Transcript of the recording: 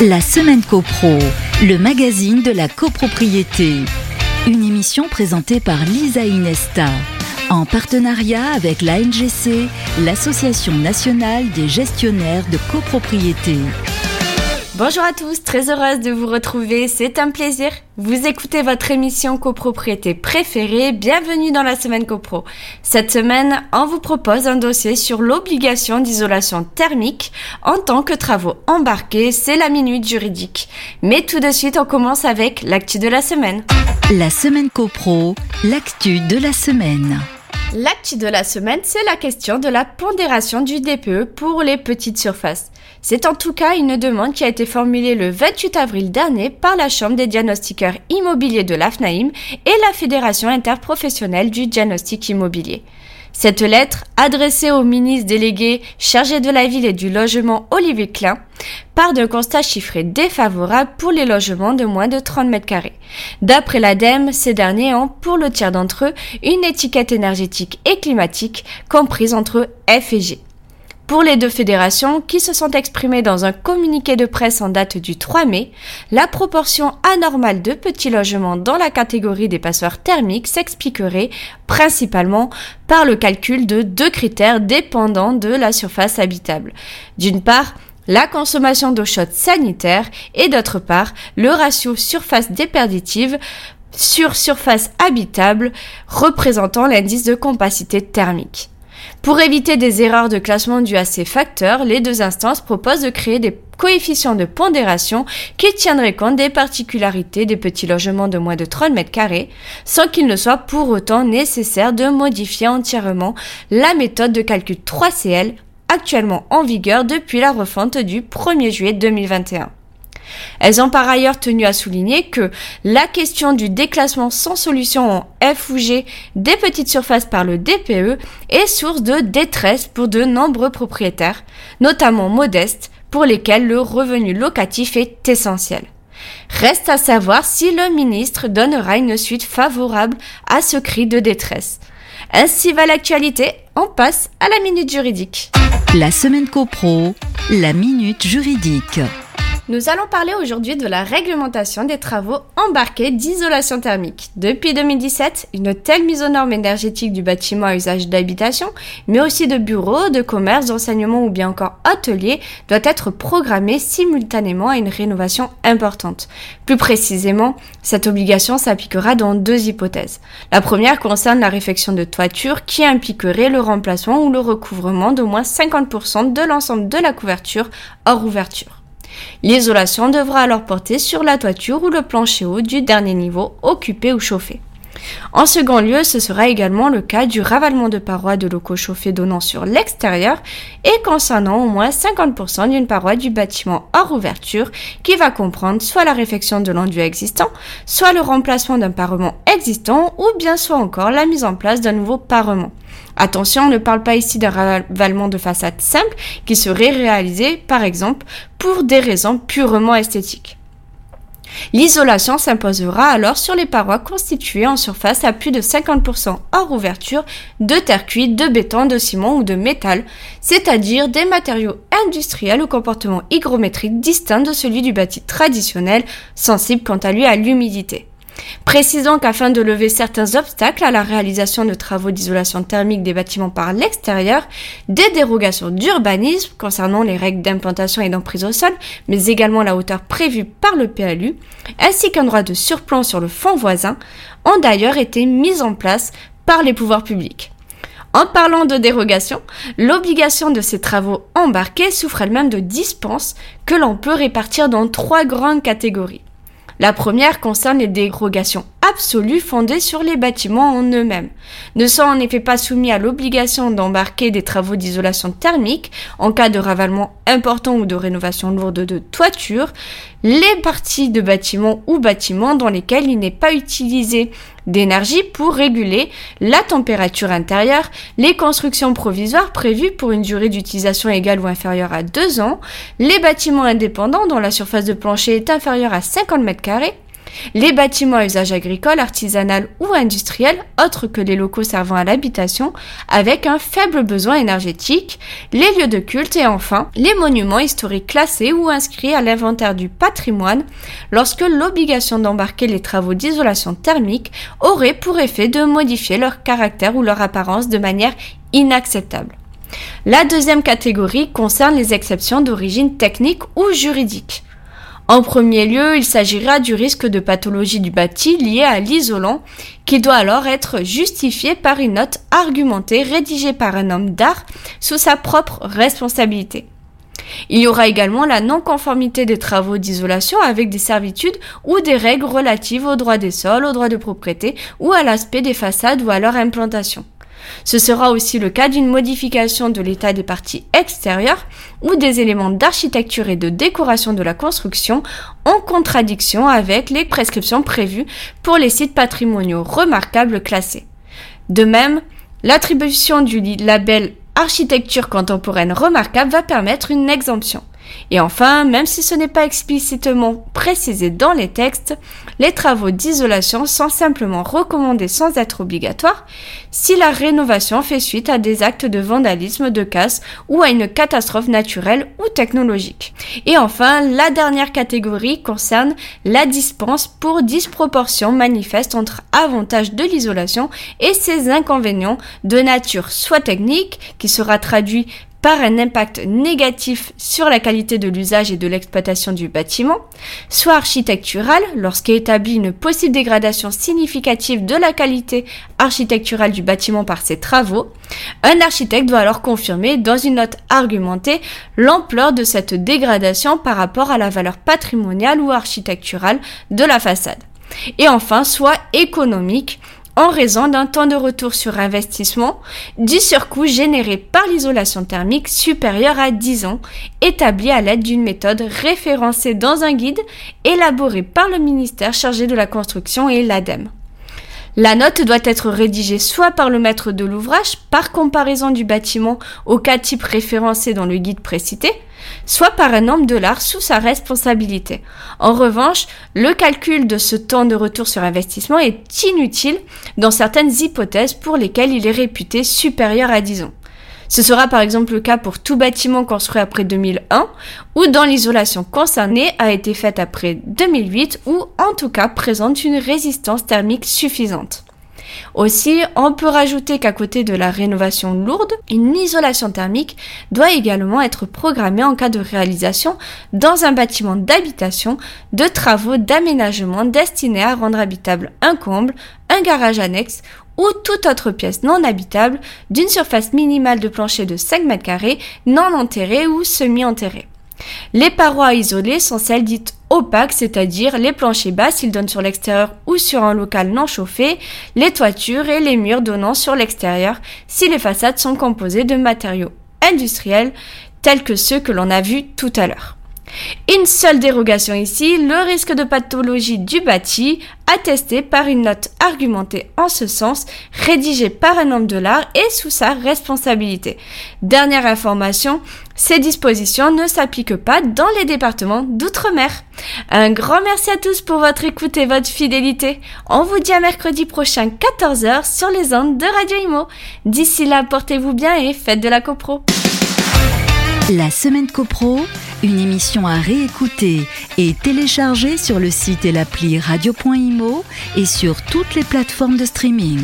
La semaine CoPro, le magazine de la copropriété. Une émission présentée par Lisa Inesta, en partenariat avec l'ANGC, l'Association nationale des gestionnaires de copropriété. Bonjour à tous, très heureuse de vous retrouver, c'est un plaisir. Vous écoutez votre émission copropriété préférée, bienvenue dans la semaine copro. Cette semaine, on vous propose un dossier sur l'obligation d'isolation thermique en tant que travaux embarqués, c'est la minute juridique. Mais tout de suite, on commence avec l'actu de la semaine. La semaine copro, l'actu de la semaine. L'actu de la semaine, c'est la question de la pondération du DPE pour les petites surfaces. C'est en tout cas une demande qui a été formulée le 28 avril dernier par la Chambre des diagnostiqueurs immobiliers de l'AFNAIM et la Fédération interprofessionnelle du diagnostic immobilier. Cette lettre, adressée au ministre délégué chargé de la ville et du logement Olivier Klein, part d'un constat chiffré défavorable pour les logements de moins de 30 mètres carrés. D'après l'ADEME, ces derniers ont, pour le tiers d'entre eux, une étiquette énergétique et climatique comprise entre F et G. Pour les deux fédérations, qui se sont exprimées dans un communiqué de presse en date du 3 mai, la proportion anormale de petits logements dans la catégorie des passoires thermiques s'expliquerait principalement par le calcul de deux critères dépendants de la surface habitable. D'une part, la consommation d'eau chaude sanitaire et d'autre part, le ratio surface déperditive sur surface habitable représentant l'indice de compacité thermique. Pour éviter des erreurs de classement dues à ces facteurs, les deux instances proposent de créer des coefficients de pondération qui tiendraient compte des particularités des petits logements de moins de 30 mètres carrés, sans qu'il ne soit pour autant nécessaire de modifier entièrement la méthode de calcul 3CL actuellement en vigueur depuis la refonte du 1er juillet 2021. Elles ont par ailleurs tenu à souligner que la question du déclassement sans solution en F ou G des petites surfaces par le DPE est source de détresse pour de nombreux propriétaires, notamment modestes, pour lesquels le revenu locatif est essentiel. Reste à savoir si le ministre donnera une suite favorable à ce cri de détresse. Ainsi va l'actualité, on passe à la minute juridique. La semaine copro, la minute juridique. Nous allons parler aujourd'hui de la réglementation des travaux embarqués d'isolation thermique. Depuis 2017, une telle mise aux normes énergétiques du bâtiment à usage d'habitation, mais aussi de bureaux, de commerce, d'enseignement ou bien encore ateliers, doit être programmée simultanément à une rénovation importante. Plus précisément, cette obligation s'appliquera dans deux hypothèses. La première concerne la réfection de toiture qui impliquerait le remplacement ou le recouvrement d'au moins 50% de l'ensemble de la couverture hors ouverture. L'isolation devra alors porter sur la toiture ou le plancher haut du dernier niveau occupé ou chauffé. En second lieu, ce sera également le cas du ravalement de parois de locaux chauffés donnant sur l'extérieur et concernant au moins 50% d'une paroi du bâtiment hors ouverture qui va comprendre soit la réfection de l'enduit existant, soit le remplacement d'un parement existant ou bien soit encore la mise en place d'un nouveau parement. Attention, on ne parle pas ici d'un ravalement de façade simple qui serait réalisé, par exemple, pour des raisons purement esthétiques. L'isolation s'imposera alors sur les parois constituées en surface à plus de 50% hors ouverture de terre cuite, de béton, de ciment ou de métal, c'est-à-dire des matériaux industriels au comportement hygrométrique distinct de celui du bâti traditionnel, sensible quant à lui à l'humidité. Précisons qu'afin de lever certains obstacles à la réalisation de travaux d'isolation thermique des bâtiments par l'extérieur, des dérogations d'urbanisme concernant les règles d'implantation et d'emprise au sol, mais également la hauteur prévue par le PLU, ainsi qu'un droit de surplomb sur le fond voisin, ont d'ailleurs été mises en place par les pouvoirs publics. En parlant de dérogation, l'obligation de ces travaux embarqués souffre elle-même de dispenses que l'on peut répartir dans trois grandes catégories. La première concerne les dérogations absolues fondées sur les bâtiments en eux-mêmes. Ne sont en effet pas soumis à l'obligation d'embarquer des travaux d'isolation thermique en cas de ravalement important ou de rénovation lourde de toiture, les parties de bâtiments ou bâtiments dans lesquels il n'est pas utilisé d'énergie pour réguler la température intérieure, les constructions provisoires prévues pour une durée d'utilisation égale ou inférieure à 2 ans, les bâtiments indépendants dont la surface de plancher est inférieure à 50 mètres carrés, Les bâtiments à usage agricole, artisanal ou industriel, autres que les locaux servant à l'habitation, avec un faible besoin énergétique, les lieux de culte et enfin les monuments historiques classés ou inscrits à l'inventaire du patrimoine lorsque l'obligation d'embarquer les travaux d'isolation thermique aurait pour effet de modifier leur caractère ou leur apparence de manière inacceptable. La deuxième catégorie concerne les exceptions d'origine technique ou juridique. En premier lieu, il s'agira du risque de pathologie du bâti lié à l'isolant, qui doit alors être justifié par une note argumentée rédigée par un homme d'art sous sa propre responsabilité. Il y aura également la non-conformité des travaux d'isolation avec des servitudes ou des règles relatives aux droits des sols, aux droits de propriété ou à l'aspect des façades ou à leur implantation. Ce sera aussi le cas d'une modification de l'état des parties extérieures ou des éléments d'architecture et de décoration de la construction en contradiction avec les prescriptions prévues pour les sites patrimoniaux remarquables classés. De même, l'attribution du label architecture contemporaine remarquable va permettre une exemption. Et enfin, même si ce n'est pas explicitement précisé dans les textes, les travaux d'isolation sont simplement recommandés sans être obligatoires si la rénovation fait suite à des actes de vandalisme, de casse ou à une catastrophe naturelle ou technologique. Et enfin, la dernière catégorie concerne la dispense pour disproportion manifeste entre avantages de l'isolation et ses inconvénients de nature soit technique, qui sera traduit par un impact négatif sur la qualité de l'usage et de l'exploitation du bâtiment, soit architectural, lorsqu'est établie une possible dégradation significative de la qualité architecturale du bâtiment par ses travaux, un architecte doit alors confirmer dans une note argumentée l'ampleur de cette dégradation par rapport à la valeur patrimoniale ou architecturale de la façade. Et enfin, soit économique, en raison d'un temps de retour sur investissement du surcoût généré par l'isolation thermique supérieur à 10 ans, établi à l'aide d'une méthode référencée dans un guide élaboré par le ministère chargé de la construction et l'ADEME. La note doit être rédigée soit par le maître de l'ouvrage par comparaison du bâtiment au cas type référencé dans le guide précité, soit par un homme de l'art sous sa responsabilité. En revanche, le calcul de ce temps de retour sur investissement est inutile dans certaines hypothèses pour lesquelles il est réputé supérieur à 10 ans. Ce sera par exemple le cas pour tout bâtiment construit après 2001 ou dans l'isolation concernée a été faite après 2008 ou en tout cas présente une résistance thermique suffisante. Aussi, on peut rajouter qu'à côté de la rénovation lourde, une isolation thermique doit également être programmée en cas de réalisation dans un bâtiment d'habitation de travaux d'aménagement destinés à rendre habitable un comble, un garage annexe ou toute autre pièce non habitable d'une surface minimale de plancher de 5 m non enterrée ou semi-enterrée. Les parois isolées sont celles dites opaques, c'est-à-dire les planchers bas s'ils donnent sur l'extérieur ou sur un local non chauffé, les toitures et les murs donnant sur l'extérieur si les façades sont composées de matériaux industriels tels que ceux que l'on a vus tout à l'heure. Une seule dérogation ici, le risque de pathologie du bâti, attesté par une note argumentée en ce sens, rédigée par un homme de l'art et sous sa responsabilité. Dernière information, ces dispositions ne s'appliquent pas dans les départements d'outre-mer. Un grand merci à tous pour votre écoute et votre fidélité. On vous dit à mercredi prochain 14h sur les ondes de Radio Imo. D'ici là, portez-vous bien et faites de la copro. La semaine copro une émission à réécouter et télécharger sur le site et l'appli radio.imo et sur toutes les plateformes de streaming.